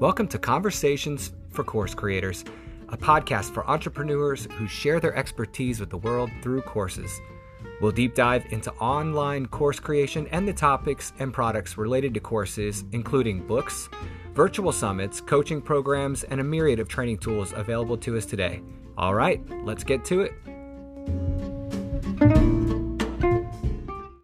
Welcome to Conversations for Course Creators, a podcast for entrepreneurs who share their expertise with the world through courses. We'll deep dive into online course creation and the topics and products related to courses, including books, virtual summits, coaching programs, and a myriad of training tools available to us today. All right, let's get to it.